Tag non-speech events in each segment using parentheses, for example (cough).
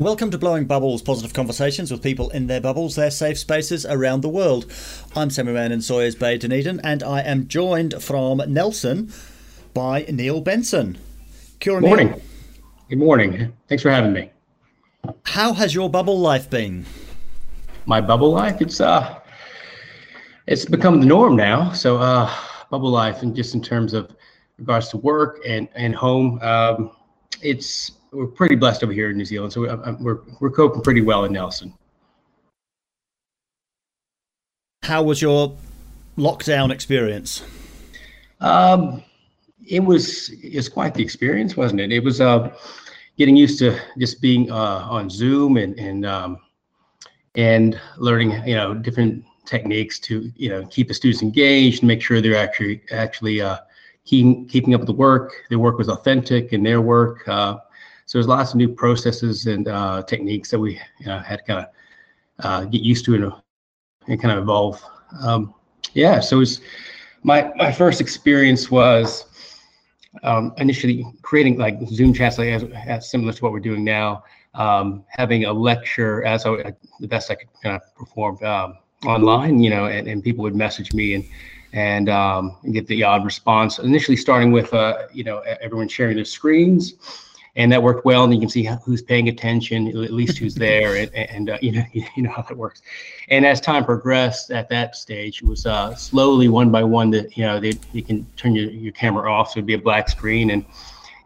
Welcome to Blowing Bubbles, positive conversations with people in their bubbles, their safe spaces around the world. I'm Samuel Mann in Sawyers Bay, Dunedin, and I am joined from Nelson by Neil Benson. Good morning. Neil. Good morning. Thanks for having me. How has your bubble life been? My bubble life, it's uh, it's become the norm now. So uh, bubble life, and just in terms of regards to work and and home, um, it's we're pretty blessed over here in New Zealand, so uh, we're we're coping pretty well in Nelson. How was your lockdown experience? Um, it was it's quite the experience, wasn't it? It was uh, getting used to just being uh, on Zoom and and um, and learning you know different techniques to you know keep the students engaged and make sure they're actually actually uh, keeping keeping up with the work. Their work was authentic in their work. Uh, so there's lots of new processes and uh, techniques that we you know, had to kind of uh, get used to and, and kind of evolve. Um, yeah, so my my first experience was um, initially creating like Zoom chats, like as, as, similar to what we're doing now. Um, having a lecture as I, the best I could kind of perform um, online, you know, and, and people would message me and and, um, get the odd response. Initially, starting with uh, you know everyone sharing their screens and that worked well. And you can see who's paying attention, at least who's there, and, and uh, you know (laughs) you know how that works. And as time progressed, at that stage, it was uh, slowly one by one that you know they, you can turn your, your camera off, so it'd be a black screen, and,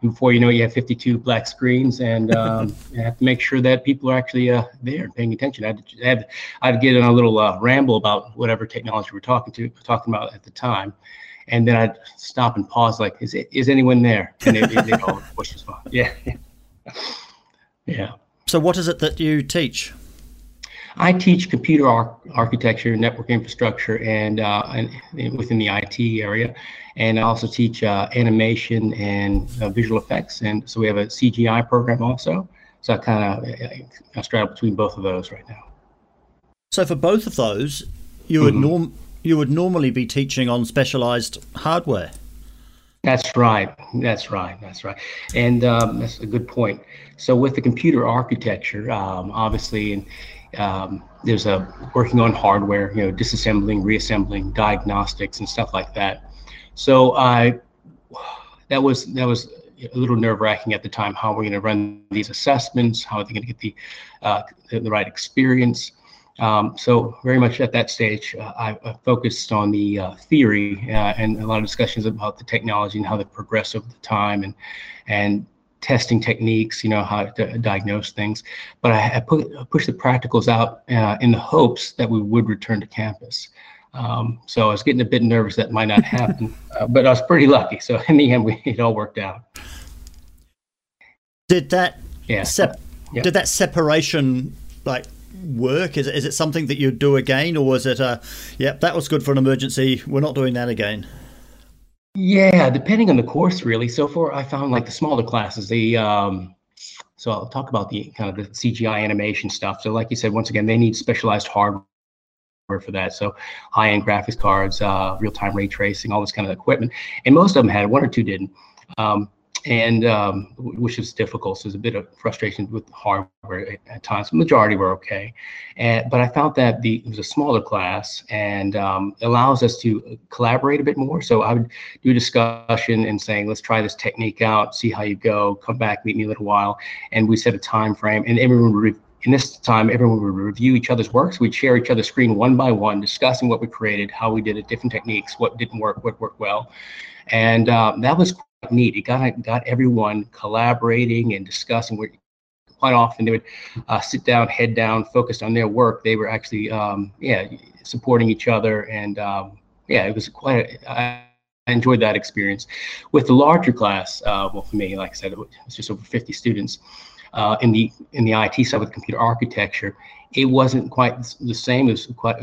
and before you know, it, you have 52 black screens, and (laughs) um, you have to make sure that people are actually uh, there paying attention. I had, to, I had, I had to get in a little uh, ramble about whatever technology we're talking to talking about at the time and then I'd stop and pause, like, is it, is anyone there? And they, they, all push as well. Yeah, (laughs) yeah. So, what is it that you teach? I teach computer ar- architecture, network infrastructure, and, uh, and within the IT area, and I also teach uh, animation and uh, visual effects. And so we have a CGI program also. So I kind of I straddle between both of those right now. So for both of those, you mm-hmm. would norm you would normally be teaching on specialized hardware. That's right. That's right. That's right. And um, that's a good point. So with the computer architecture, um, obviously, and um, there's a working on hardware, you know, disassembling, reassembling, diagnostics, and stuff like that. So I, that was that was a little nerve wracking at the time. How we're going to run these assessments? How are they going to get the uh, the right experience? Um, so very much at that stage, uh, I, I, focused on the uh, theory uh, and a lot of discussions about the technology and how they progress over the time and and testing techniques, you know, how to diagnose things. But I, I put pushed the practicals out uh, in the hopes that we would return to campus. Um, so I was getting a bit nervous that might not happen, (laughs) uh, but I was pretty lucky. So in the end, we, it all worked out. Did that? Yeah. Sep- yeah. Did that separation like work? Is it, is it something that you'd do again, or was it a, yep, that was good for an emergency. We're not doing that again. Yeah, depending on the course, really. So far, I found like the smaller classes, the um, so I'll talk about the kind of the CGI animation stuff. So, like you said, once again, they need specialized hardware for that. So, high-end graphics cards, uh, real-time ray tracing, all this kind of equipment, and most of them had one or two didn't. Um, and um, which is difficult. So there's a bit of frustration with hardware at, times. The majority were okay, and but I found that the it was a smaller class and um, allows us to collaborate a bit more. So I would do discussion and saying, let's try this technique out, see how you go, come back, meet me a little while, and we set a time frame, and everyone would in this time, everyone would review each other's works. We'd share each other's screen one by one, discussing what we created, how we did it, different techniques, what didn't work, what worked well. And uh, that was neat. It got, got everyone collaborating and discussing. Quite often they would uh, sit down, head down, focused on their work. They were actually, um, yeah, supporting each other. And um, yeah, it was quite, a, I enjoyed that experience. With the larger class, uh, well, for me, like I said, it was just over 50 students uh, in the in the IT side with computer architecture, it wasn't quite the same. It was quite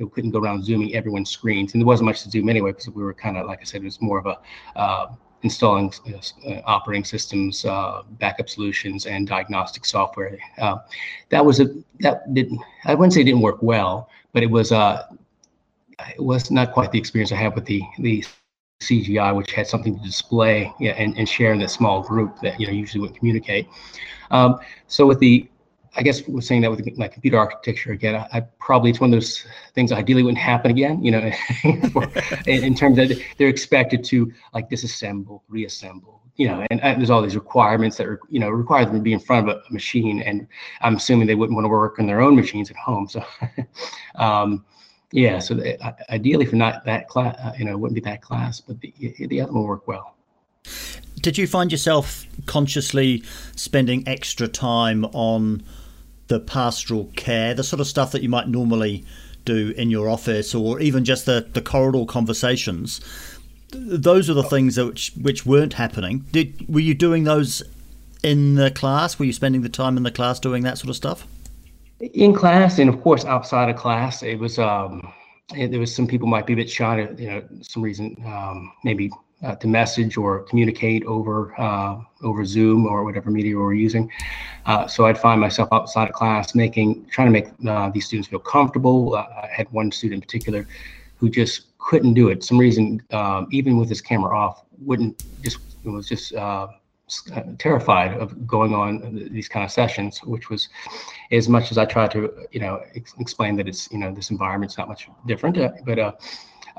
you couldn't go around zooming everyone's screens, and there wasn't much to zoom anyway because we were kind of like I said, it was more of a uh, installing uh, operating systems, uh, backup solutions, and diagnostic software. Uh, that was a that didn't I wouldn't say it didn't work well, but it was uh it was not quite the experience I had with the the CGI, which had something to display yeah, and, and share in that small group that you know usually wouldn't communicate. Um, so with the, I guess we're saying that with my computer architecture again, I, I, probably it's one of those things ideally wouldn't happen again. You know, (laughs) in, in, terms that they're expected to like disassemble, reassemble. You know, and, and, there's all these requirements that are you know require them to be in front of a, machine, and I'm assuming they wouldn't want to work on their own machines at home. So. (laughs) um, yeah, so ideally for not that class, uh, you know, it wouldn't be that class, but the, the other one work well. Did you find yourself consciously spending extra time on the pastoral care, the sort of stuff that you might normally do in your office, or even just the, the corridor conversations? Those are the things that which, which weren't happening. Did were you doing those in the class? Were you spending the time in the class doing that sort of stuff? in class and of course outside of class it was um there was some people might be a bit shy to you know some reason um maybe uh, to message or communicate over uh, over zoom or whatever media we we're using uh, so i'd find myself outside of class making trying to make uh, these students feel comfortable uh, i had one student in particular who just couldn't do it some reason um, even with his camera off wouldn't just was just uh, terrified of going on these kind of sessions, which was as much as I tried to, you know, ex- explain that it's, you know, this environment's not much different. Uh, but uh,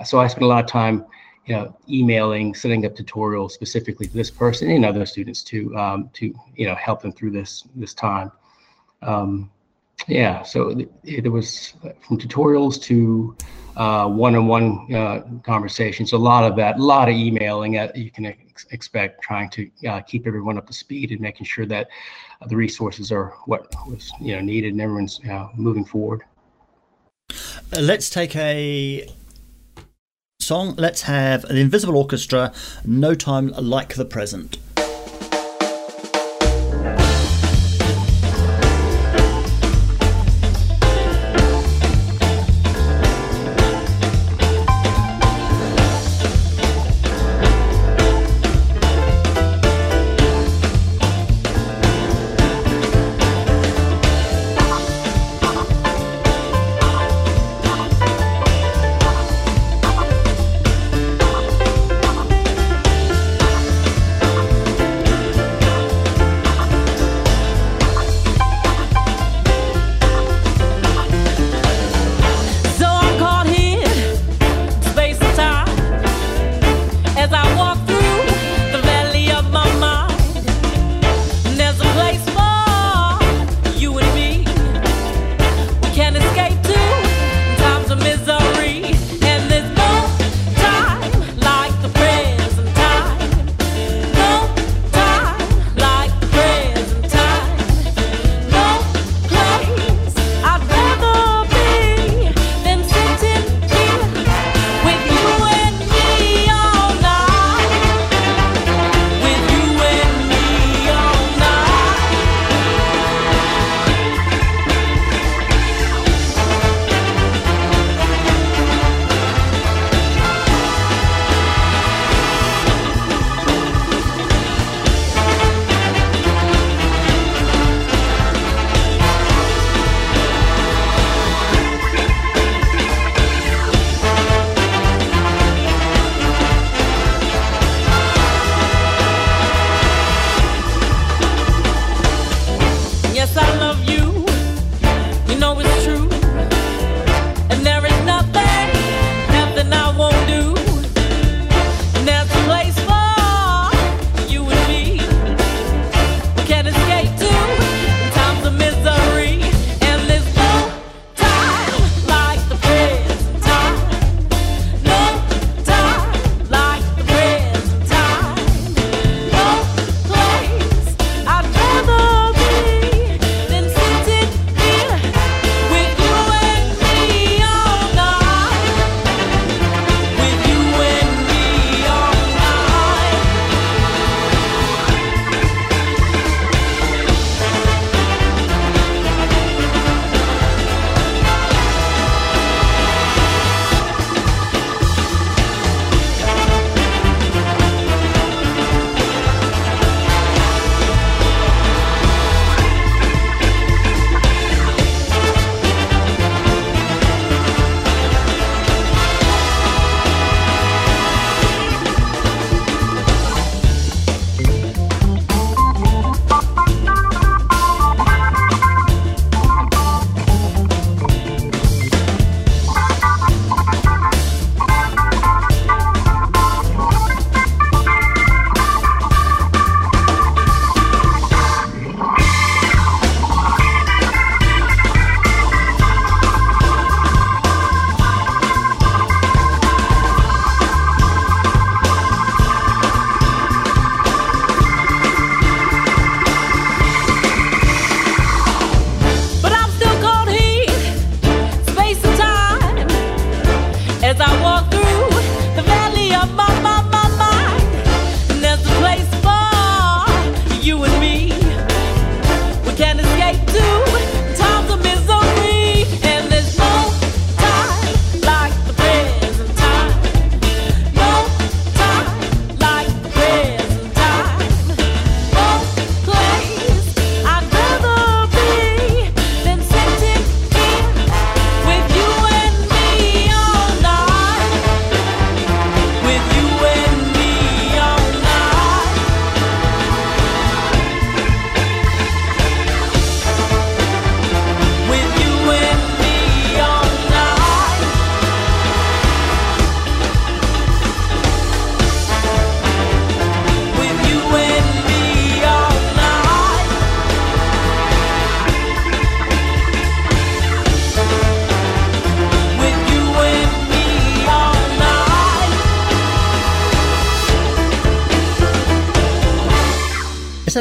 so I spent a lot of time, you know, emailing, setting up tutorials specifically for this person and other students to, um, to, you know, help them through this this time. Um, yeah, so th- there was uh, from tutorials to uh, one-on-one uh, conversations. A lot of that, a lot of emailing that you can ex- expect, trying to uh, keep everyone up to speed and making sure that uh, the resources are what was you know needed and everyone's moving forward. Uh, let's take a song. Let's have the Invisible Orchestra. No time like the present.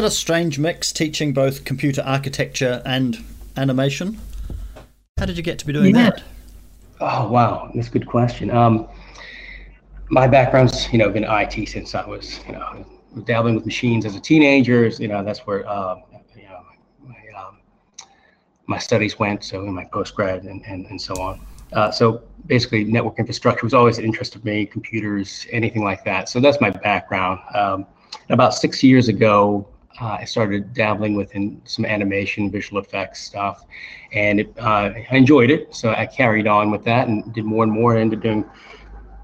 A strange mix, teaching both computer architecture and animation? How did you get to be doing yeah. that? Oh wow, that's a good question. Um, my background's you know been IT since I was you know dabbling with machines as a teenager. You know that's where uh, you know my um, my studies went. So in my post grad and, and and so on. Uh, so basically, network infrastructure was always an interest of me. Computers, anything like that. So that's my background. Um, about six years ago, uh, I started dabbling within some animation, visual effects stuff, and it, uh, I enjoyed it. So I carried on with that and did more and more into doing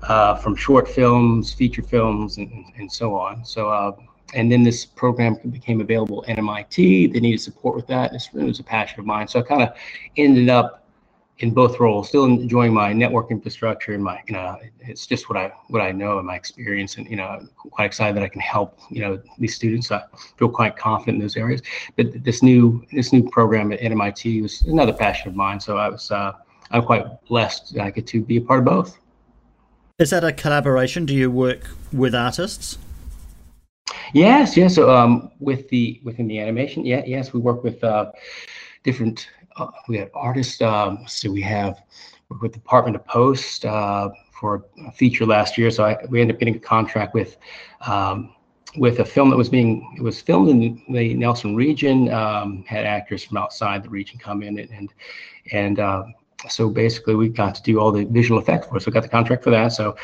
uh, from short films, feature films, and, and so on. So, uh, and then this program became available at NMIT. They needed support with that. It was a passion of mine. So I kind of ended up in both roles, still enjoying my network infrastructure and my, you know, it's just what I what I know and my experience, and you know, quite excited that I can help, you know, these students. I feel quite confident in those areas. But this new this new program at NMIT was another passion of mine. So I was uh, I'm quite blessed that I get to be a part of both. Is that a collaboration? Do you work with artists? Yes, yes. So um, with the within the animation, yeah, yes, we work with uh, different uh, we have artists. Um, so we have with the Department of Post uh, for a feature last year. So I, we ended up getting a contract with um, with a film that was being it was filmed in the Nelson region. Um, had actors from outside the region come in and and, and uh, so basically we got to do all the visual effects for us. So we got the contract for that. So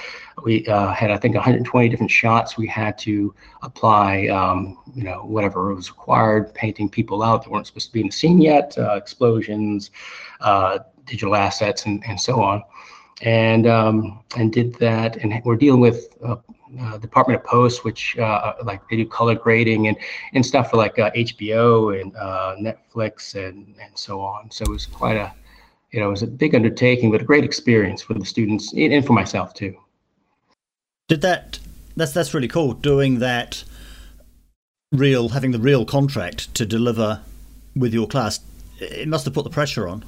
we uh, had, I think, 120 different shots. We had to apply, um, you know, whatever was required, painting people out that weren't supposed to be in the scene yet, uh, explosions, uh, digital assets, and, and so on. And um, and did that. And we're dealing with uh, uh, Department of Post, which uh, like they do color grading and and stuff for like HBO and Netflix and and so on. So it was quite a you know, it was a big undertaking, but a great experience for the students and for myself too. Did that? That's that's really cool. Doing that, real having the real contract to deliver with your class. It must have put the pressure on.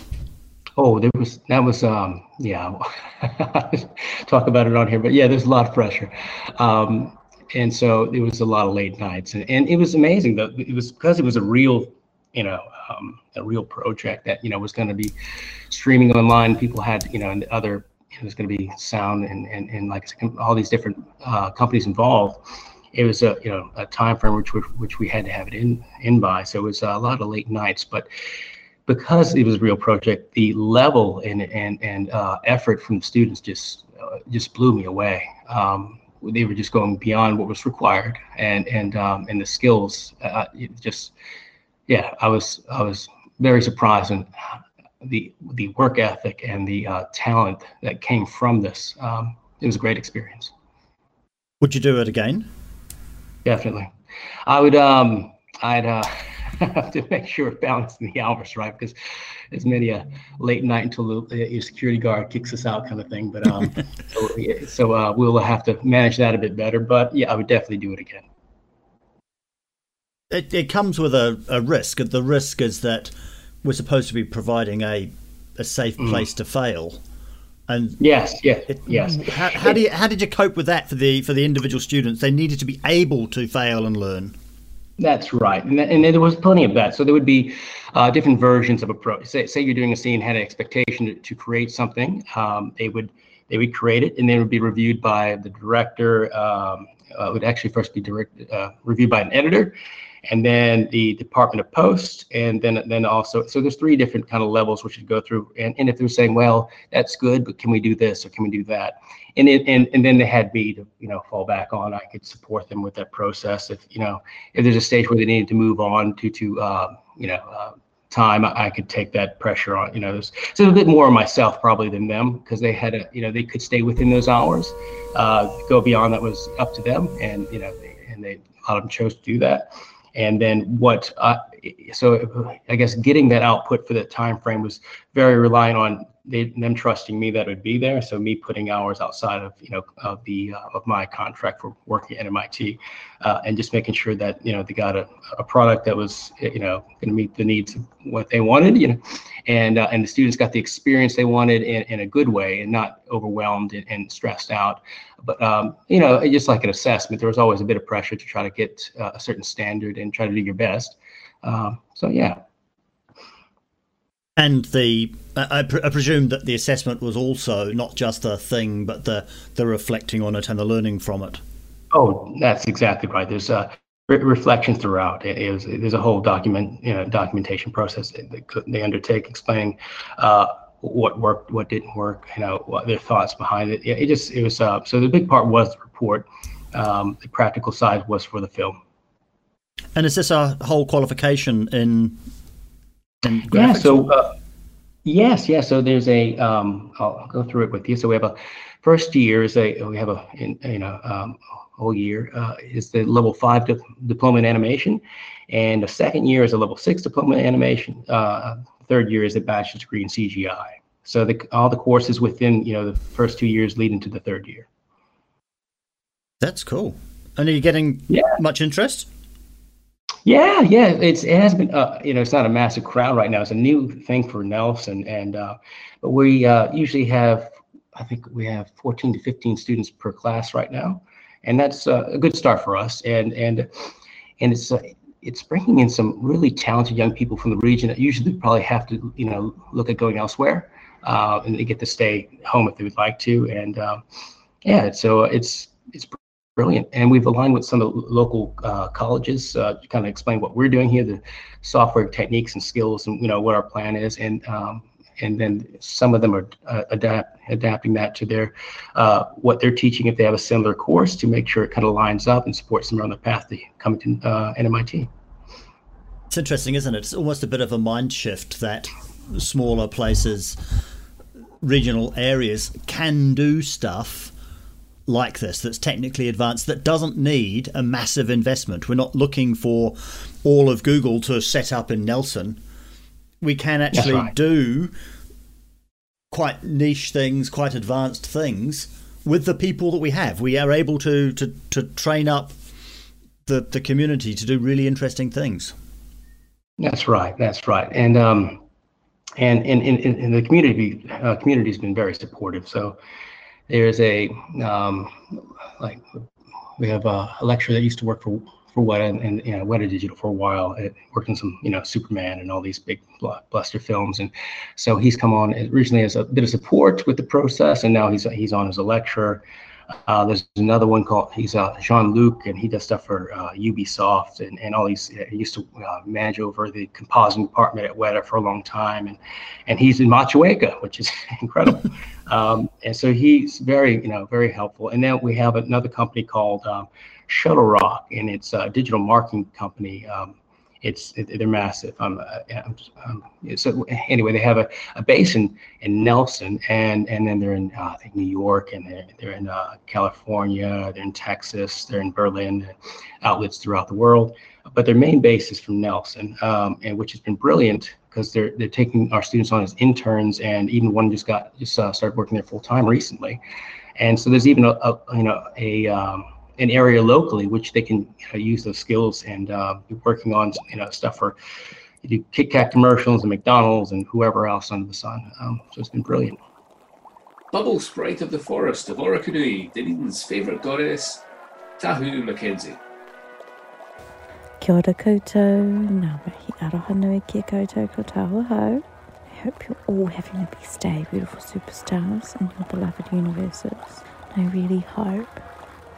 Oh, there was that was um yeah. (laughs) talk about it on here, but yeah, there's a lot of pressure. Um, and so it was a lot of late nights, and, and it was amazing that it was because it was a real, you know, um, a real project that you know was going to be streaming online. People had you know and the other it was going to be sound and and, and like all these different uh, companies involved. It was a you know a time frame which we, which we had to have it in in by. So it was a lot of late nights, but because it was a real project, the level and and and uh, effort from students just uh, just blew me away. Um, they were just going beyond what was required, and and um, and the skills uh, just yeah, I was I was very surprised and the the work ethic and the uh, talent that came from this. Um, it was a great experience. Would you do it again? Definitely, I would. Um, I'd uh, have (laughs) to make sure balancing the hours right because it's many a late night until the, your security guard kicks us out kind of thing. But um, (laughs) so, so uh, we'll have to manage that a bit better. But yeah, I would definitely do it again it, it comes with a, a risk. The risk is that we're supposed to be providing a a safe mm. place to fail. And yes, yeah, it, yes. How, how, do you, how did you cope with that for the for the individual students? They needed to be able to fail and learn. That's right, and, and there was plenty of that. So there would be uh, different versions of approach. Say, say you're doing a scene, had an expectation to, to create something. Um, they would they would create it, and then it would be reviewed by the director. Um, uh, would actually first be direct, uh, reviewed by an editor, and then the Department of Post, and then then also so there's three different kind of levels which should go through. And, and if they're saying, well, that's good, but can we do this or can we do that? And it, and and then they had me to you know fall back on. I could support them with that process. If you know if there's a stage where they needed to move on to to uh, you know. Uh, time I, could take that pressure on you know so a bit more on myself probably than them because they had a you know they could stay within those hours uh, go beyond that was up to them and you know they, and they a lot of them chose to do that and then what I, so I guess getting that output for that time frame was very reliant on they, them trusting me that it would be there. So me putting hours outside of you know of the uh, of my contract for working at NMIT, uh, and just making sure that you know they got a, a product that was you know going to meet the needs of what they wanted, you know, and uh, and the students got the experience they wanted in, in a good way and not overwhelmed and, and stressed out. But um, you know, just like an assessment, there was always a bit of pressure to try to get uh, a certain standard and try to do your best. Um, so yeah. And the I, I, presume that the assessment was also not just a thing, but the the reflecting on it and the learning from it. Oh, that's exactly right. There's a re- reflection throughout. It is there's a whole document you know documentation process that they undertake explaining uh, what worked, what didn't work, you know, what their thoughts behind it. It, it just it was uh, so the big part was the report. Um, the practical side was for the film. And is this a whole qualification in yeah. So uh, yes, yes. So there's a. Um, I'll go through it with you. So we have a first year is a we have a in, you know um, whole year uh, is the level five di- diploma in animation, and the second year is a level six diploma in animation. Uh, third year is a bachelor's degree in CGI. So the, all the courses within you know the first two years lead into the third year. That's cool. And are you getting yeah. much interest? Yeah, yeah, it's it has been uh, you know it's not a massive crowd right now. It's a new thing for Nelson, and uh, but we uh, usually have I think we have 14 to 15 students per class right now, and that's uh, a good start for us. And and and it's uh, it's bringing in some really talented young people from the region that usually probably have to you know look at going elsewhere, uh, and they get to stay home if they would like to. And yeah, so it's it's brilliant. And we've aligned with some of the local uh, colleges uh, to kind of explain what we're doing here, the software techniques and skills, and you know what our plan is. And um, and then some of them are uh, adapt adapting that to their uh, what they're teaching if they have a similar course to make sure it kind of lines up and supports them on the path to coming to uh, NMIT. It's interesting, isn't it? It's almost a bit of a mind shift that smaller places, regional areas can do stuff like this that's technically advanced that doesn't need a massive investment. We're not looking for all of Google to set up in Nelson. We can actually right. do quite niche things, quite advanced things with the people that we have. We are able to to, to train up the, the community to do really interesting things. That's right. That's right. And um, and and, and, and the community uh, community has been very supportive. So there's a um, like we have a, a lecturer that used to work for for Weta and, and you know Weta Digital for a while. It worked in some you know Superman and all these big blockbuster films, and so he's come on originally as a bit of support with the process, and now he's he's on as a lecturer. Uh, there's another one called he's uh, Jean Luc, and he does stuff for uh, Ubisoft and, and all these. He used to uh, manage over the compositing department at Weta for a long time, and and he's in Motueka, which is (laughs) incredible. um, and so he's very you know very helpful. And then we have another company called um, Shuttlerock, and it's a digital marketing company. Um, it's they're massive. Um, um, so anyway, they have a, a base in, in Nelson, and and then they're in uh, I think New York, and they're, they're in uh, California, they're in Texas, they're in Berlin, outlets throughout the world. But their main base is from Nelson, um, and which has been brilliant because they're they're taking our students on as interns, and even one just got just uh, started working there full time recently. And so there's even a, a you know a um, an area locally which they can you know, use those skills and uh, be working on you know stuff for you do Kit Kat commercials and McDonald's and whoever else under the sun. Um, so it's been brilliant. Bubble Sprite of the Forest of Orokonui, Dunedin's favourite goddess, Tahu Mackenzie. Kia ora koutou, ngā mihi aroha nui koutou ko tāua I hope you're all having a best day, beautiful superstars in your beloved universes. I really hope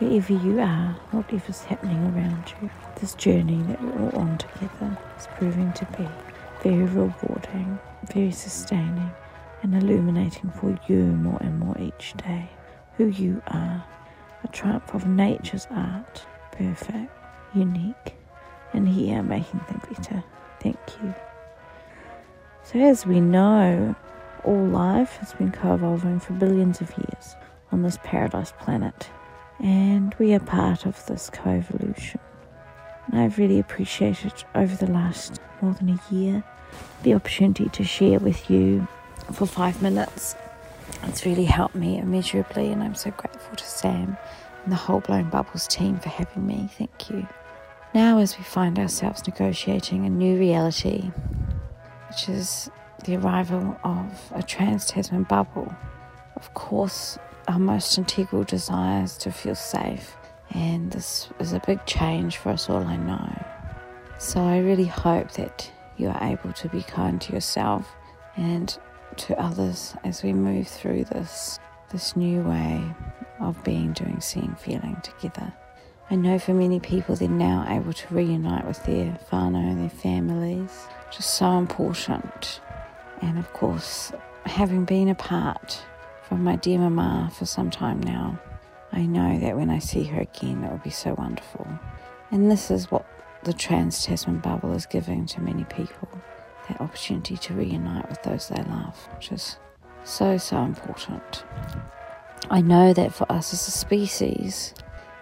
wherever you are, whatever's happening around you, this journey that we're all on together is proving to be very rewarding, very sustaining, and illuminating for you more and more each day. Who you are, a triumph of nature's art, perfect, unique, and here making things better. Thank you. So, as we know, all life has been co evolving for billions of years on this paradise planet and we are part of this co-evolution. I've really appreciated over the last more than a year the opportunity to share with you for five minutes. It's really helped me immeasurably, and I'm so grateful to Sam and the whole Blown Bubbles team for having me. Thank you. Now, as we find ourselves negotiating a new reality, which is the arrival of a trans Tasman bubble, of course, our most integral desire is to feel safe, and this is a big change for us all, I know. So, I really hope that you are able to be kind to yourself and to others as we move through this this new way of being, doing, seeing, feeling together. I know for many people they're now able to reunite with their whānau, and their families, which is so important. And of course, having been apart from my dear mama for some time now, I know that when I see her again, it will be so wonderful. And this is what the Trans Tasman bubble is giving to many people that opportunity to reunite with those they love, which is so, so important. I know that for us as a species,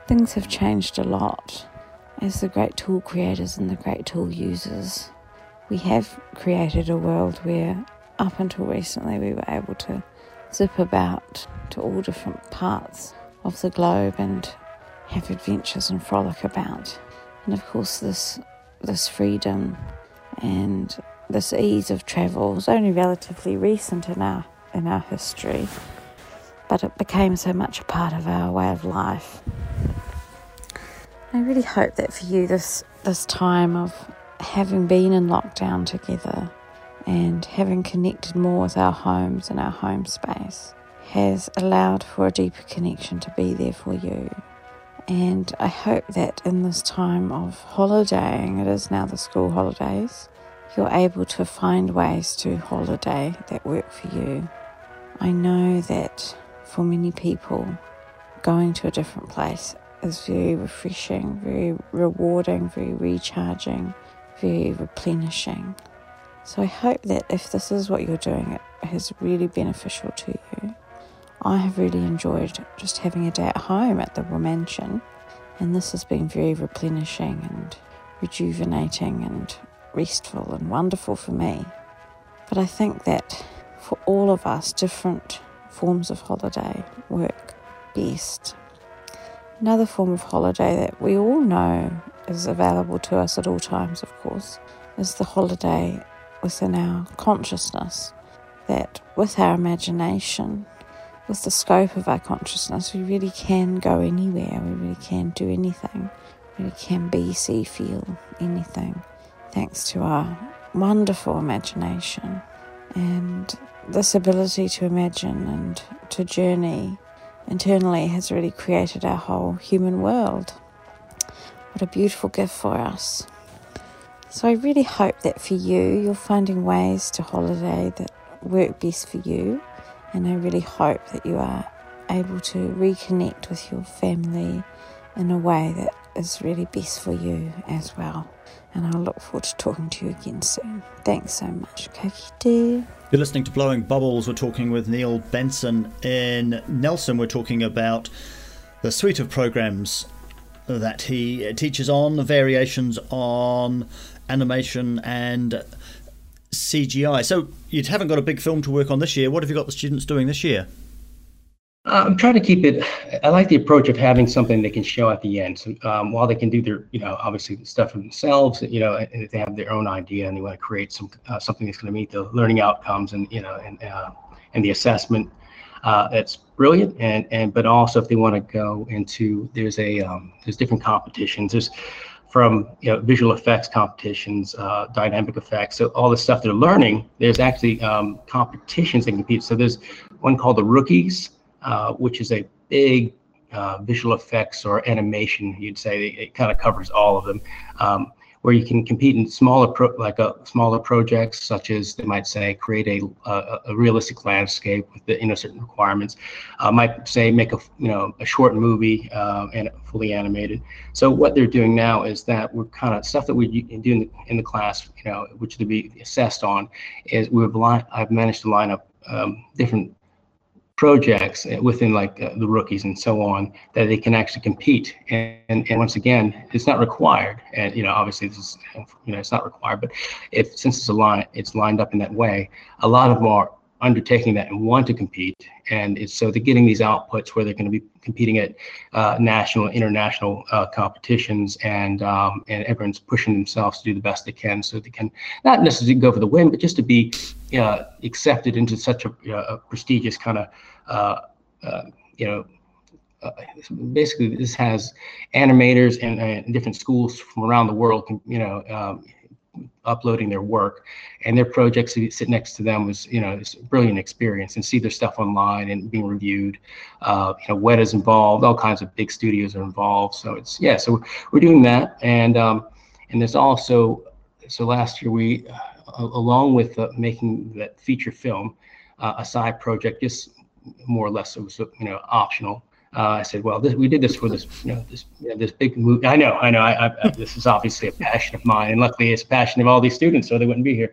things have changed a lot. As the great tool creators and the great tool users, we have created a world where, up until recently, we were able to zip about to all different parts of the globe and have adventures and frolic about. And of course, this this freedom and this ease of travel is only relatively recent in our in our history, but it became so much a part of our way of life. I really hope that for you this this time of having been in lockdown together and having connected more with our homes and our home space has allowed for a deeper connection to be there for you. And I hope that in this time of holidaying, it is now the school holidays, you're able to find ways to holiday that work for you. I know that for many people, going to a different place is very refreshing, very rewarding, very recharging, very replenishing. So I hope that if this is what you're doing, it is really beneficial to you. I have really enjoyed just having a day at home at the mansion, and this has been very replenishing and rejuvenating and restful and wonderful for me. But I think that for all of us, different forms of holiday work best. Another form of holiday that we all know is available to us at all times, of course, is the holiday within our consciousness. That with our imagination, with the scope of our consciousness, we really can go anywhere, we really can do anything, we really can be, see, feel anything thanks to our wonderful imagination. And this ability to imagine and to journey internally has really created our whole human world. What a beautiful gift for us. So, I really hope that for you, you're finding ways to holiday that work best for you. And I really hope that you are able to reconnect with your family in a way that is really best for you as well and I'll look forward to talking to you again soon. Thanks so much. Ka kite. You're listening to Blowing Bubbles. We're talking with Neil Benson. In Nelson, we're talking about the suite of programs that he teaches on, the variations on animation and CGI. So you haven't got a big film to work on this year. What have you got the students doing this year? Uh, I'm trying to keep it. I like the approach of having something they can show at the end. So, um, while they can do their, you know, obviously stuff themselves, you know, and if they have their own idea and they want to create some uh, something that's going to meet the learning outcomes and you know and uh, and the assessment, uh, that's brilliant. And and but also if they want to go into there's a um, there's different competitions. There's from you know visual effects competitions, uh, dynamic effects, so all the stuff they're learning. There's actually um, competitions they compete. So there's one called the Rookies uh, which is a big uh, visual effects or animation, you'd say it kind of covers all of them, um, where you can compete in smaller, pro- like a smaller projects, such as they might say create a, a, a realistic landscape with the you know certain requirements. Uh, might say make a you know a short movie uh, and fully animated. So what they're doing now is that we're kind of stuff that we do in the, in the class, you know, which to be assessed on, is we've li- I've managed to line up um, different projects within like uh, the rookies and so on that they can actually compete. And, and, and once again it's not required. And you know obviously this is you know it's not required but if since it's a line it's lined up in that way a lot of are undertaking that and want to compete. And it's so they're getting these outputs where they're going to be competing at uh, national, international uh, competitions, and um, and everyone's pushing themselves to do the best they can, so they can not necessarily go for the win, but just to be uh, accepted into such a, a prestigious kind of uh, uh, you know. Uh, basically, this has animators and, different schools from around the world, you know, um, uploading their work and their projects sit next to them was you know it's a brilliant experience and see their stuff online and being reviewed. Uh, you know Weta's involved all kinds of big studios are involved so it's yeah so we're doing that and um, and there's also so last year we uh, along with uh, making that feature film uh, a side project just more or less it was you know optional uh, I said, well, this, we did this for this, you know, this, you know, this big movie. I know, I know. I, I, this is obviously a passion of mine, and luckily, it's a passion of all these students, so they wouldn't be here.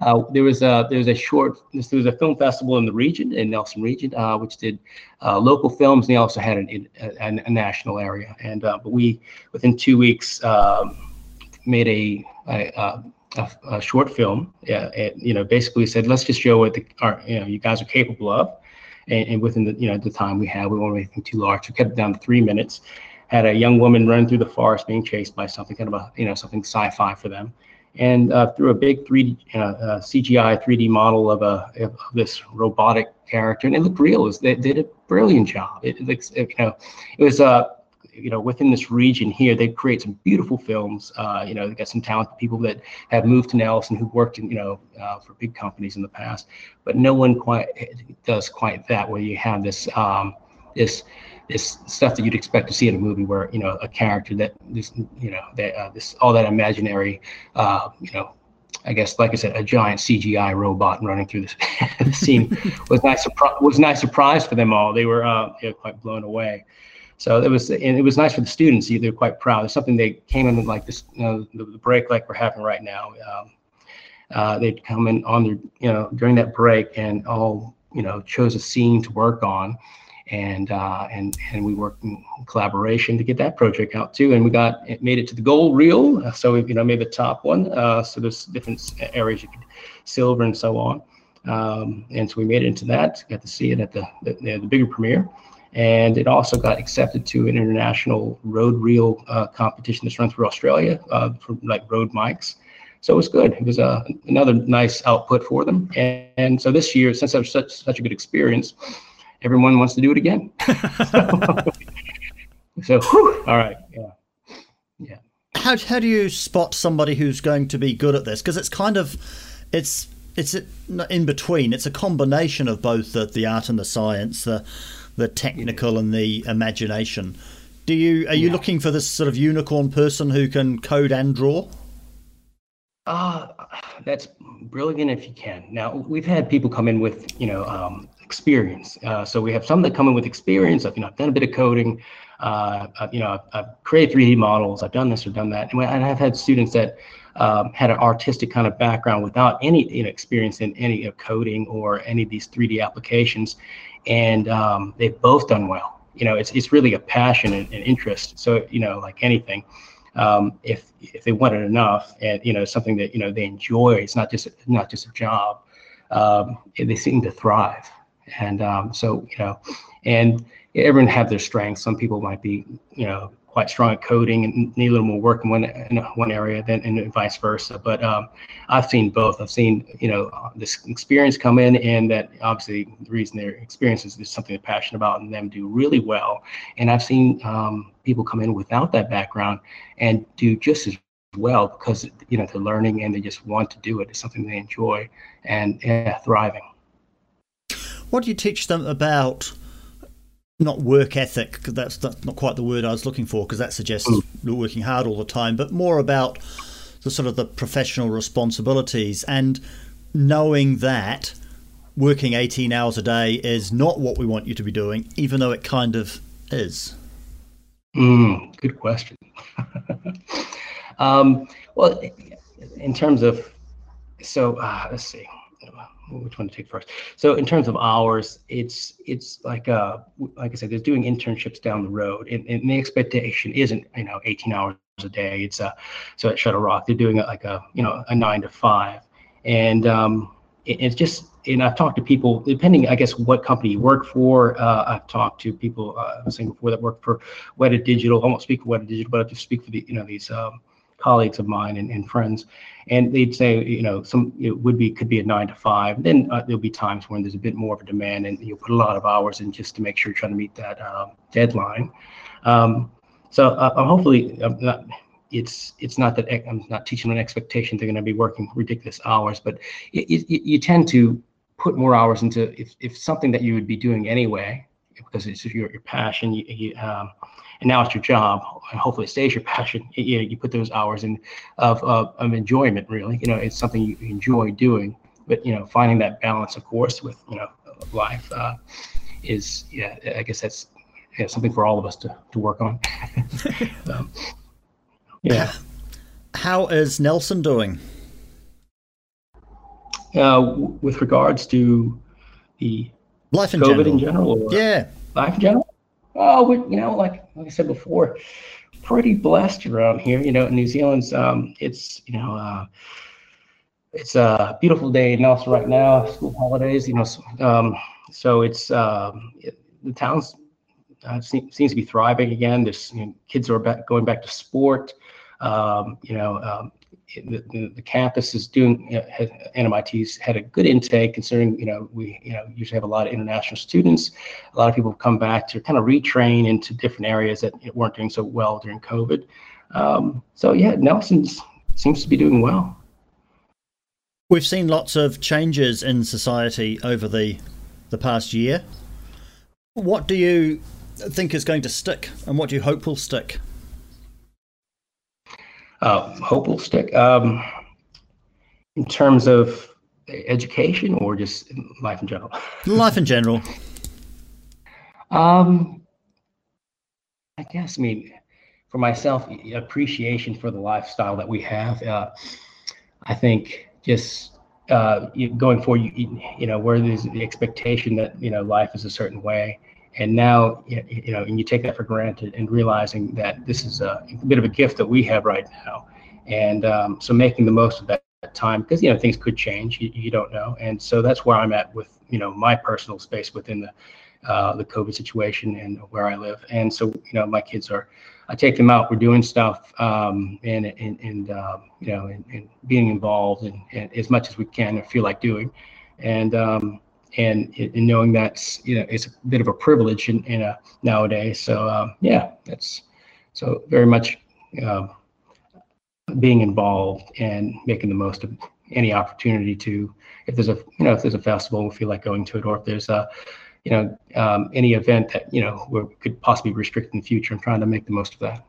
Uh, there was a there was a short. This was a film festival in the region, in Nelson region, uh, which did uh, local films, and they also had an, a, a national area. And uh, but we, within two weeks, um, made a, a a, a, short film. Yeah, and, you know, basically said, let's just show what the, our, you know, you guys are capable of and, and within the you know the time we had, we weren't anything too large. We kept it down to three minutes. Had a young woman run through the forest being chased by something kind of a you know something sci-fi for them, and uh, through a big 3D uh, uh, CGI 3D model of a of this robotic character, and it looked real. they, they did a brilliant job. It, it, you know, it was uh, you know, within this region here, they create some beautiful films. Uh, you know, they got some talented people that have moved to Nelson who worked in, you know, uh, for big companies in the past, but no one quite does quite that where you have this, um, this, this stuff that you'd expect to see in a movie where, you know, a character that this, you know, that, uh, this, all that imaginary, uh, you know, I guess, like I said, a giant CGI robot running through this (laughs) the scene (laughs) was nice. Was nice surprise for them all. They were, uh, they were quite blown away. So it was, and it was nice for the students. They were quite proud. It's something they came in like this, you know, the, break like we're having right now. Um, uh, they'd come in on their, you know, during that break and all, you know, chose a scene to work on, and uh, and and we worked in collaboration to get that project out too. And we got it made it to the gold reel. So we, you know, made the top one. Uh, so there's different areas you could silver and so on. Um, and so we made it into that. Got to see it at the the, the bigger premiere and it also got accepted to an international road reel uh, competition that's run through Australia uh, for like road mics. So it was good. It was uh, another nice output for them. And, and so this year, since it was such such a good experience, everyone wants to do it again. so, (laughs) (laughs) so whew, all right, yeah, yeah. How how do you spot somebody who's going to be good at this? Because it's kind of it's it's in between. It's a combination of both the, the art and the science. The the technical and the imagination. Do you are you yeah. looking for this sort of unicorn person who can code and draw? Uh, that's brilliant if you can. Now we've had people come in with you know um, experience. Uh, so we have some that come in with experience. I've you know I've done a bit of coding. Uh, I've, you know I've, I've, created 3D models. I've done this or done that, and, and I've had students that um, had an artistic kind of background without any you know, experience in any of coding or any of these 3D applications, and um, they've both done well. You know, it's it's really a passion and, and interest. So you know, like anything, um, if if they want it enough, and you know, something that you know they enjoy, it's not just not just a job. Um, they seem to thrive, and um, so you know, and everyone have their strengths. Some people might be, you know, quite strong at coding and need a little more work in one in one area than and vice versa. But um, I've seen both. I've seen you know this experience come in, and that obviously the reason their experience is, something they're passionate about, and them do really well. And I've seen um, people come in without that background and do just as well because you know they're learning and they just want to do it. It's something they enjoy and yeah, thriving. What do you teach them about? Not work ethic because that's not quite the word I was looking for because that suggests mm. working hard all the time, but more about the sort of the professional responsibilities and knowing that working 18 hours a day is not what we want you to be doing, even though it kind of is. Mm, good question. (laughs) um, well, in terms of, so uh, let's see which one to take first. So in terms of hours, it's it's like uh like I said, there's doing internships down the road, and, and the expectation isn't you know 18 hours a day. It's uh so at Shuttlerock they're doing it like a you know a nine to five, and um it, it's just and I've talked to people depending I guess what company you work for. Uh, I've talked to people uh, I was saying before that work for Weta Digital. I won't speak for Weta Digital, but I just speak for the you know these. Um, colleagues of mine and, and friends, and they'd say, you know, some it would be could be a nine to five. Then uh, there'll be times when there's a bit more of a demand, and you'll put a lot of hours in just to make sure you're trying to meet that uh, deadline. Um, so uh, uh hopefully, I'm not, it's it's not that I'm not teaching an expectation they're going to be working ridiculous hours, but it, it, you tend to put more hours into if, if something that you would be doing anyway because it's your, your passion you, you um, and now it's your job and hopefully it stays your (laughs) passion. You, know, you put those hours in of, of, of enjoyment really. You know it's something you enjoy doing but you know finding that balance of course with you know life uh, is yeah i guess that's yeah, something for all of us to, to work on. (laughs) Um, yeah. How is nelson doing? Uh, with regards to the life in COVID general. in general? yeah, life in general. Oh, we, you know, like like I said before, pretty blessed around here. You know, in New Zealand's um, it's you know, uh, it's a beautiful day in Nelson right now. School holidays, you know, so, um, so it's um, it, the town's uh, seems to be thriving again. There's you know, kids are back, going back to sport. Um, you know, um, the, the, campus is doing you know, NMIT's had a good intake considering you know we you know usually have a lot of international students. A lot of people have come back to kind of retrain into different areas that weren't doing so well during COVID. Um, so yeah Nelson seems to be doing well. We've seen lots of changes in society over the the past year. What do you think is going to stick and what do you hope will stick uh, hope will stick. Um, in terms of education or just life in general? (laughs) Life in general. um, I guess. I mean, for myself, appreciation for the lifestyle that we have. Uh, I think just uh, going forward, you, you know, where there's the expectation that you know life is a certain way, and now you know and you take that for granted and realizing that this is a, bit of a gift that we have right now. And um, so making the most of that time because you know things could change you, you, don't know. And so that's where i'm at with you know my personal space within the uh, the covid situation and where i live. And so you know my kids are i take them out we're doing stuff um, and and, and um, you know and, and, being involved and, and, as much as we can and feel like doing. And um, and, and knowing that's you know it's a bit of a privilege in, in a nowadays. So um, yeah, that's so very much uh, being involved and making the most of any opportunity to if there's a you know if there's a festival we feel like going to it or if there's a you know um, any event that you know we could possibly restrict in the future and trying to make the most of that.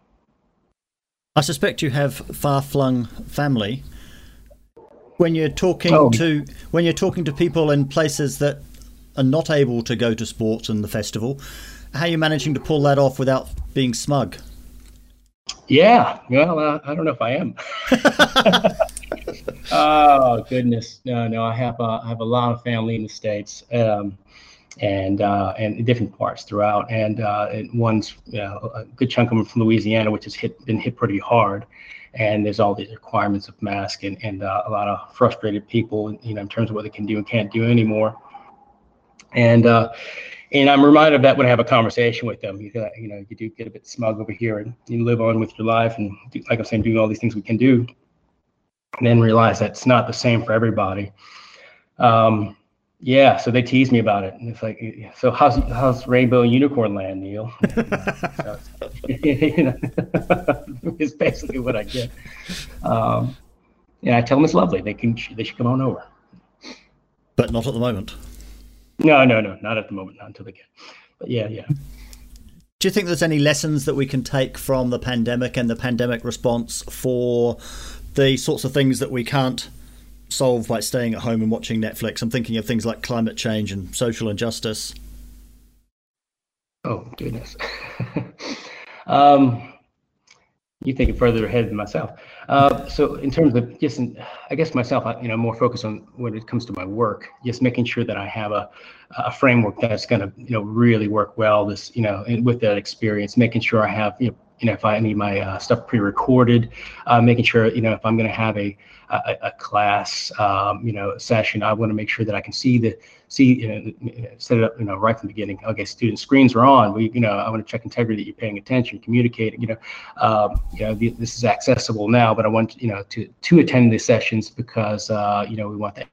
I suspect you have far-flung family when you're talking oh. to when you're talking to people in places that are not able to go to sports and the festival, how are you managing to pull that off without being smug? Yeah, well, uh, I don't know if I am. (laughs) oh goodness, no, no, I have uh, I have a lot of family in the states, um, and uh, and different parts throughout, and, uh, and one's you know, a good chunk of them from Louisiana, which has hit been hit pretty hard, and there's all these requirements of mask and, and uh, a lot of frustrated people you know in terms of what they can do and can't do anymore and uh, and I'm reminded of that when I have a conversation with them. You, you know, you do get a bit smug over here, and you live on with your life, and do, like I'm saying, doing all these things we can do, and then realize that's not the same for everybody. Um, yeah, so they tease me about it. And it's like, so how's how's Rainbow Unicorn Land, Neil? (laughs) (laughs) it's basically what I get. Um, and I tell them it's lovely. They can they should come on over. But not at the moment. No, no, no, not at the moment. Not until they get. But yeah, yeah. Do you think there's any lessons that we can take from the pandemic and the pandemic response for the sorts of things that we can't solve by staying at home and watching Netflix. I'm thinking of things like climate change and social injustice. Oh goodness. (laughs) um, you think it further ahead than myself. Uh, so in terms of just, I guess myself, I, you know, more focused on when it comes to my work, just making sure that I have a, a framework that's going to, you know, really work well. This, you know, with that experience, making sure I have, you know, you know, if I need my uh, stuff pre-recorded, uh, making sure, you know, if I'm going to have a, a, a class, um, you know, session, I want to make sure that I can see the, see, you know, set it up, you know, right from the beginning. Okay, student screens are on. We, you know, I want to check integrity that you're paying attention, communicating. You know, um, you know, the, this is accessible now, but I want you know to to attend the sessions because uh, you know we want that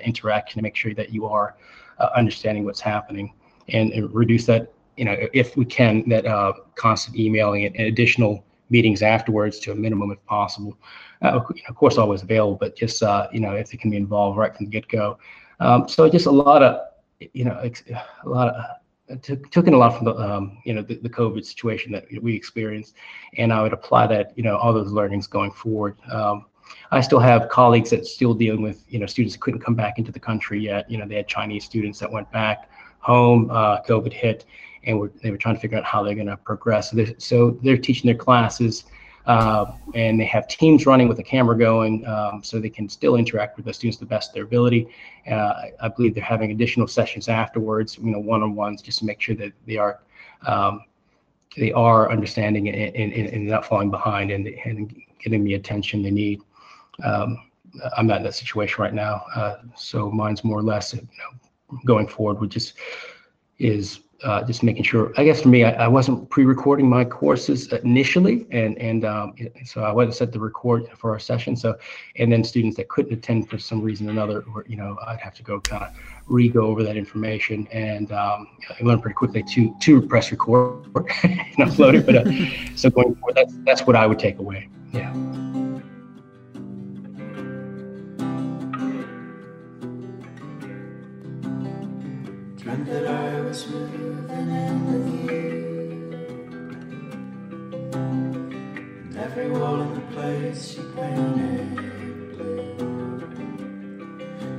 interaction to make sure that you are uh, understanding what's happening and, and, reduce that. You know, if we can, that uh, constant emailing and, additional meetings afterwards to a minimum if possible. Uh, of course, always available, but just uh, you know, if they can be involved right from the get-go. Um, so just a lot of, you know, a lot of, uh, took, took in a lot from the, um, you know, the, the, COVID situation that we experienced, and I would apply that, you know, all those learnings going forward. Um, I still have colleagues that still dealing with, you know, students that couldn't come back into the country yet. You know, they had Chinese students that went back home, uh, COVID hit, and were, they were trying to figure out how they're going to progress. So they're, so they're teaching their classes uh, and they have teams running with a camera going um, so they can still interact with the students the best of their ability. Uh, I believe they're having additional sessions afterwards, you know, one-on-ones just to make sure that they are um, they are understanding and, and, and, not falling behind and, and getting the attention they need. Um, I'm not in that situation right now, uh, so mine's more or less, you know, going forward, which just is uh, just making sure. I guess for me, I, I, wasn't pre-recording my courses initially, and and um, so I wasn't set to record for our session. So, and then students that couldn't attend for some reason or another, or, you know, I'd have to go kind of re-go over that information, and um, I learned pretty quickly to to press record (laughs) and upload it. But uh, so going forward, that's that's what I would take away. Yeah. That I was moving in with you. And every wall in the place you painted blue.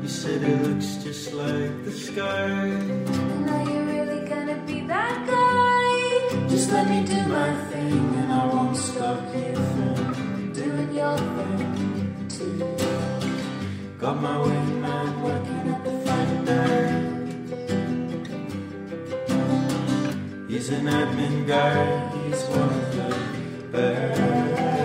You said it looks just like the sky. And are you really gonna be that guy? Just let me do my thing and I won't stop you from doing your thing too. Got my wingman He's an admin guy, he's one of the best.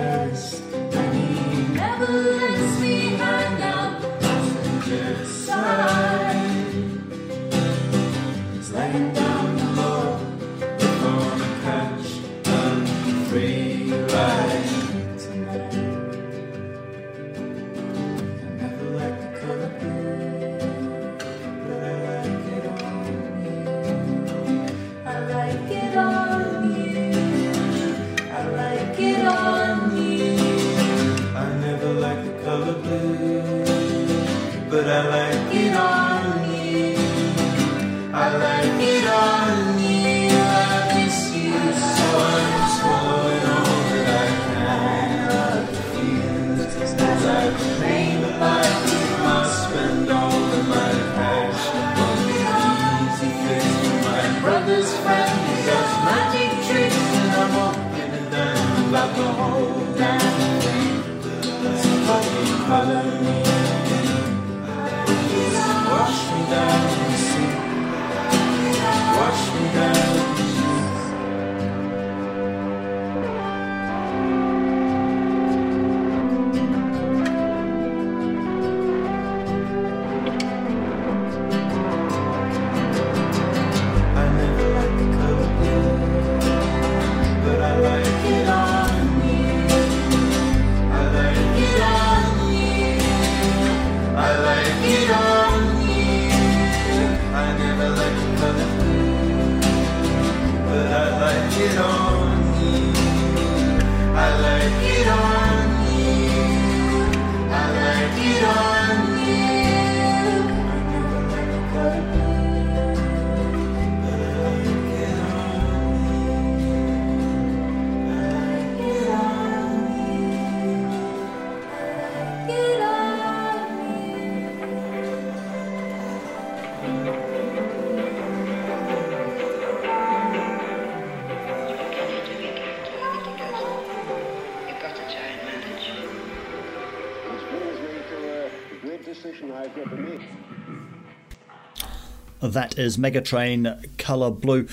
That is Megatrain Colour Blue.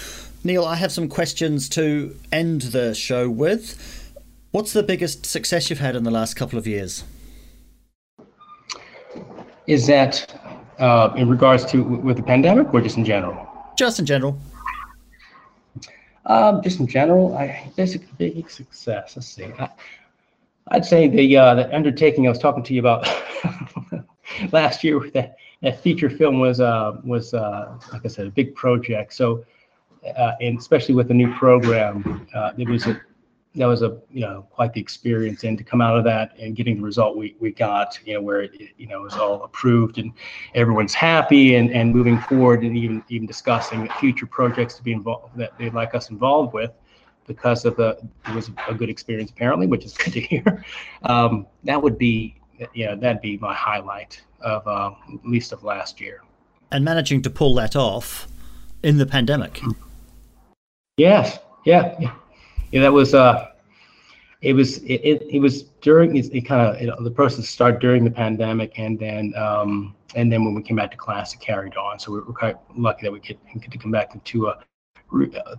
Neil, I have some questions to end the show with. What's the biggest success you've had in the last couple of years? Is that uh, in regards to with the pandemic or just in general? Just in general. Um, just in general, I a big success. Let's see. I, would say the uh, the undertaking I was talking to you about (laughs) last year with that, that feature film was uh, was uh, like I said a big project. So uh, and especially with the new program, uh, it was a that was a you know quite the experience. And to come out of that and getting the result we, we got you know where it you know was all approved and everyone's happy and, and moving forward and even even discussing future projects to be involved that they'd like us involved with because of the it was a good experience apparently which is good to hear. (laughs) Um, that would be know that'd be my highlight of uh, at least of last year. And managing to pull that off in the pandemic. Yes. Yeah, yeah. Yeah, that was uh, it was it, it, it was during it, it kind of you know, the process started during the pandemic and then um, and then when we came back to class it carried on. So we were quite lucky that we get, get to come back to uh,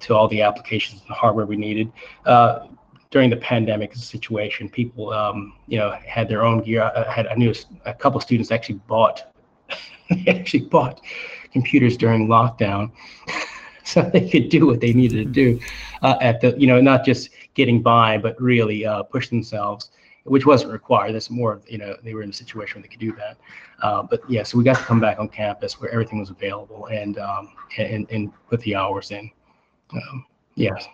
to all the applications and hardware we needed. Uh, during the pandemic situation people um, you know had their own gear I had I knew a couple students actually bought (laughs) actually bought computers during lockdown (laughs) so they could do what they needed to do uh, at the, you know, not just getting by, but really uh, push themselves, which wasn't required. That's more, you know, they were in a situation where they could do that. Uh, but yeah, so we got to come back on campus where everything was available and um, and, and put the hours in. Um, yes.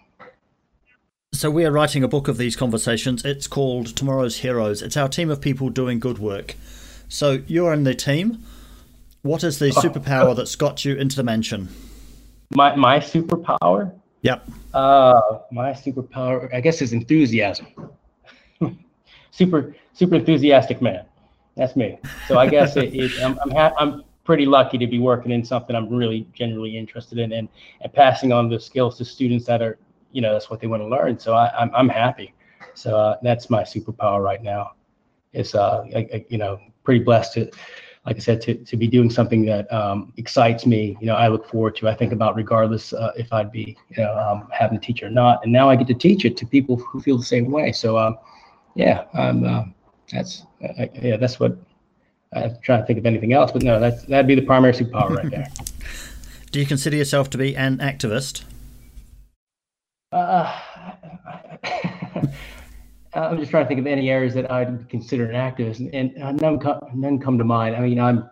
So we are writing a book of these conversations. It's called Tomorrow's Heroes. It's our team of people doing good work. So you're in the team. What is the oh. (laughs) superpower that's got you into the mansion? My my superpower. Yep. Uh, my superpower, I guess, is enthusiasm. (laughs) super super enthusiastic man. That's me. So I guess it, it, I'm I'm, ha- I'm pretty lucky to be working in something I'm really genuinely interested in and and passing on the skills to students that are you know that's what they want to learn. So I, I'm I'm happy. So uh, that's my superpower right now. It's uh I, I, you know pretty blessed to like I said, to, to be doing something that um, excites me, you know, I look forward to. I think about regardless uh, if I'd be, you know, um, having to teach or not. And now I get to teach it to people who feel the same way. So, um, yeah, I'm uh, that's yeah, that's what I'm trying to think of anything else. But no, that's that'd be the primary superpower right there. (laughs) Do you consider yourself to be an activist? Uh, (laughs) I'm just trying to think of any areas that I'd consider an activist, and, and uh, none, come, none come to mind. I mean, I'm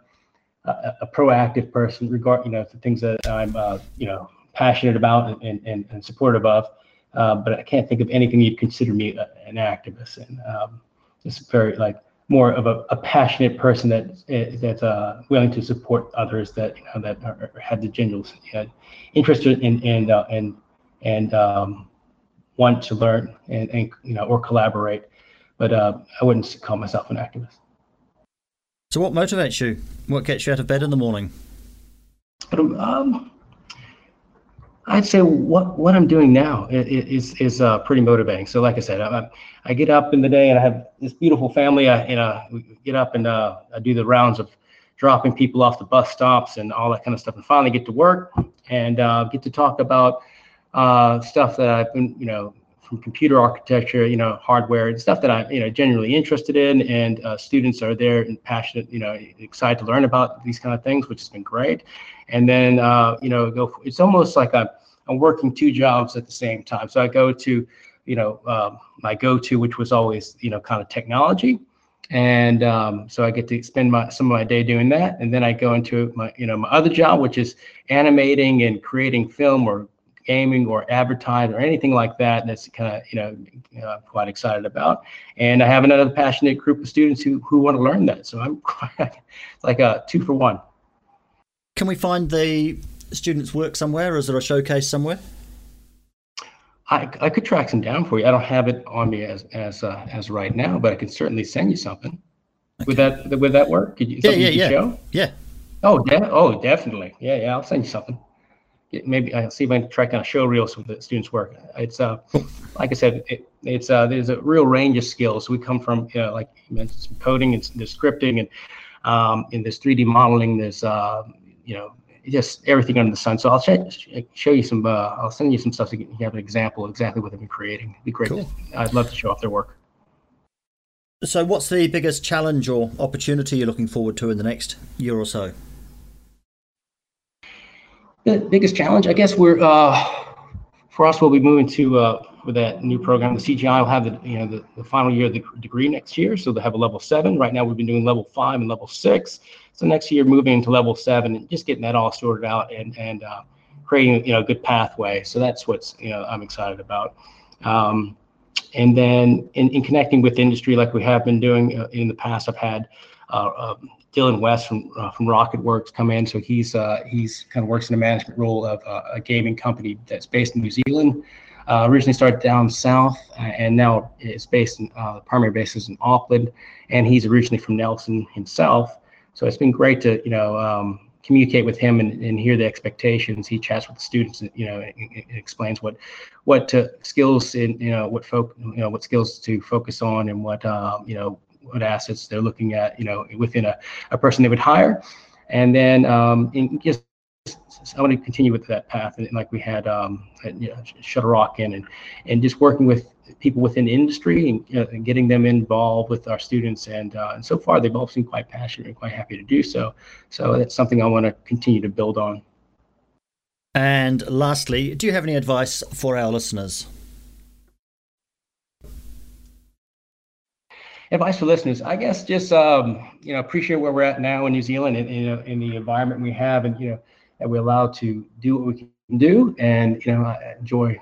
a, a proactive person regard, you know, the things that I'm, uh, you know, passionate about and, and, and supportive of. Uh, but I can't think of anything you'd consider me a, an activist. And um, just very like more of a, a passionate person that eh, that's uh, willing to support others that you know that are, had the genuine interest in and uh, and and um, want to learn and, and you know or collaborate. But uh, I wouldn't call myself an activist. So, what motivates you? What gets you out of bed in the morning? Um, I'd say what what I'm doing now is is uh, pretty motivating. So, like I said, I, I get up in the day and I have this beautiful family. I you know get up and uh, I do the rounds of dropping people off the bus stops and all that kind of stuff, and finally get to work and uh, get to talk about uh, stuff that I've been, you know, from computer architecture, you know, hardware and stuff that I'm, you know, genuinely interested in. And uh, students are there and passionate, you know, excited to learn about these kind of things, which has been great. And then, uh, you know, go. It's almost like I'm, I'm working two jobs at the same time. So I go to, you know, um, my go-to, which was always, you know, kind of technology and um, so I get to spend my some of my day doing that, and then I go into my you know my other job, which is animating and creating film or gaming or advertising or anything like that that's kind of you know uh, quite excited about and i have another passionate group of students who who want to learn that so i'm (laughs) quite like a two for one can we find the students work somewhere or is there a showcase somewhere I, I could track some down for you. I don't have it on me as as uh, as right now, but I can certainly send you something. Okay. Would that would that work? Could you, yeah, yeah, yeah. Show? Yeah. Oh, de- oh, definitely. Yeah, yeah. I'll send you something maybe I'll see if I can track down show reels with the students' work. It's uh, (laughs) like I said, it, it's uh, there's a real range of skills. We come from, you know, like you mentioned, some coding and the scripting, and Um, and there's 3D modeling. There's uh, you know just everything under the sun. So I'll sh- show you some. Uh, I'll send you some stuff so you have an example of exactly what they've been creating. It'd be great. Cool. I'd love to show off their work. So, what's the biggest challenge or opportunity you're looking forward to in the next year or so? The biggest challenge, I guess, we're uh, for us. We'll be moving to uh, with that new program. The CGI will have the you know the, the final year of the degree next year, so they'll have a level seven. Right now, we've been doing level five and level six. So next year, moving into level seven and just getting that all sorted out and and uh, creating you know a good pathway. So that's what's you know I'm excited about. Um, and then in, in connecting with industry like we have been doing uh, in the past, I've had uh, uh, Dylan West from uh, from RocketWerkz come in. So he's uh, he's kind of works in a management role of uh, a gaming company that's based in New Zealand. originally started down south, and now is based in the primary base is in Auckland. And he's originally from Nelson himself. So it's been great to you know um, communicate with him and, and hear the expectations. He chats with the students, you know, and, and explains what what skills and you know what folk you know what skills to focus on and what um, you know what assets they're looking at you know within a, a person they would hire, and then um, and just I want to continue with that path, and like we had um, at, you know, Shuttlerock and and just working with people within the industry and, you know, and getting them involved with our students. And, uh, and so far, they've all seemed quite passionate and quite happy to do so. So that's something I want to continue to build on. And lastly, do you have any advice for our listeners? Advice for listeners, I guess, just um, you know, appreciate where we're at now in New Zealand and you know, in the environment we have, and you know, that we're allowed to do what we can do, and you know, I enjoy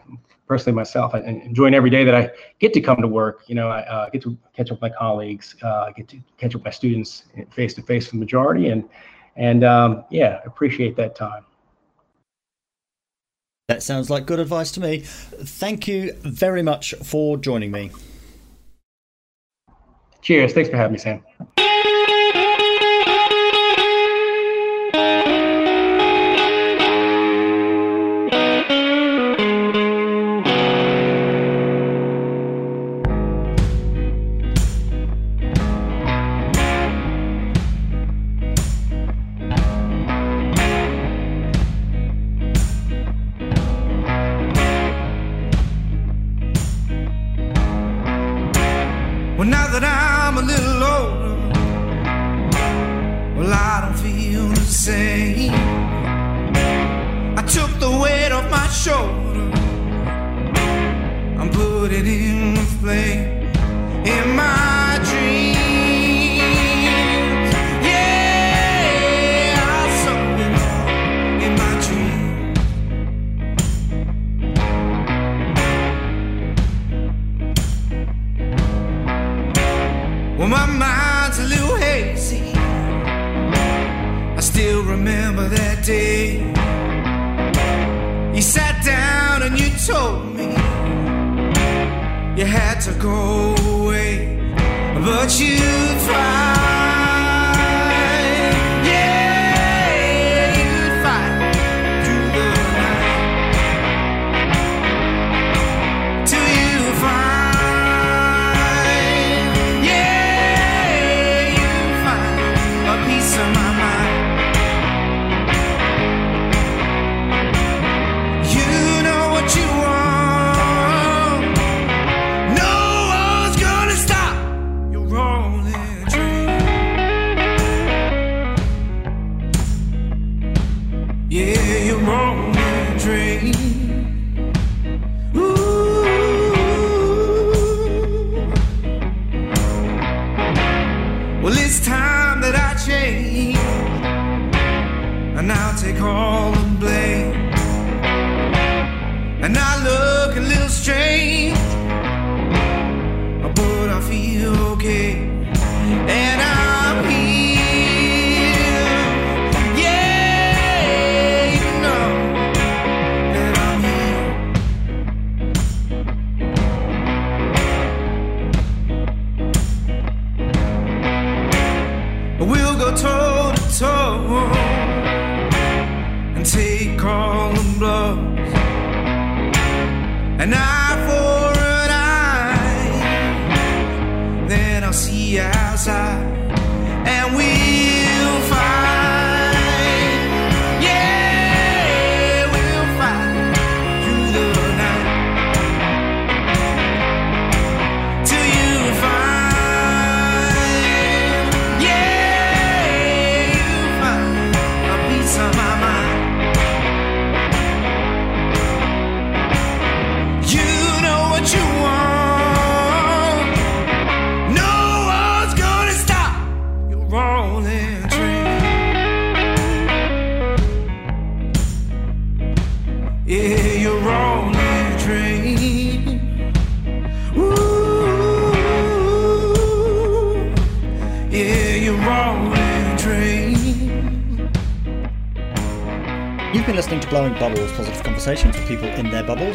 personally myself, I enjoying every day that I get to come to work. You know, I uh, get to catch up with my colleagues, uh, get to catch up with my students face to face for the majority, and and um, yeah, appreciate that time. That sounds like good advice to me. Thank you very much for joining me. Cheers. Thanks for having me, Sam.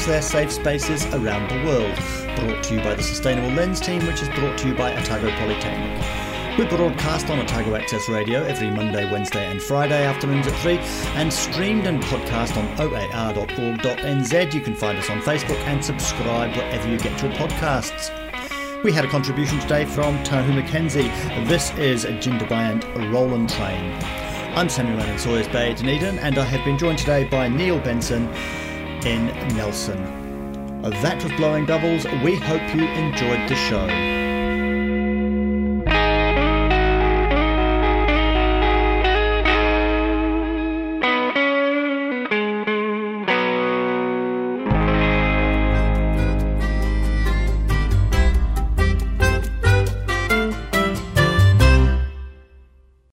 Their safe spaces around the world. Brought to you by the Sustainable Lens team, which is brought to you by Otago Polytechnic. We broadcast on Otago Access Radio every Monday, Wednesday, and Friday afternoons at 3, and streamed and podcast on oar.org.nz. You can find us on Facebook and subscribe wherever you get your podcasts. We had a contribution today from Tahu McKenzie. This is Jindabyant Roland Train. I'm Samuel Lennon Sawyers Bay, Dunedin, and I have been joined today by Neil Benson in Nelson. That was Blowing Bubbles. We hope you enjoyed the show.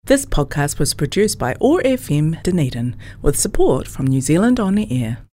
This podcast was produced by OAR FM Dunedin with support from New Zealand On the Air.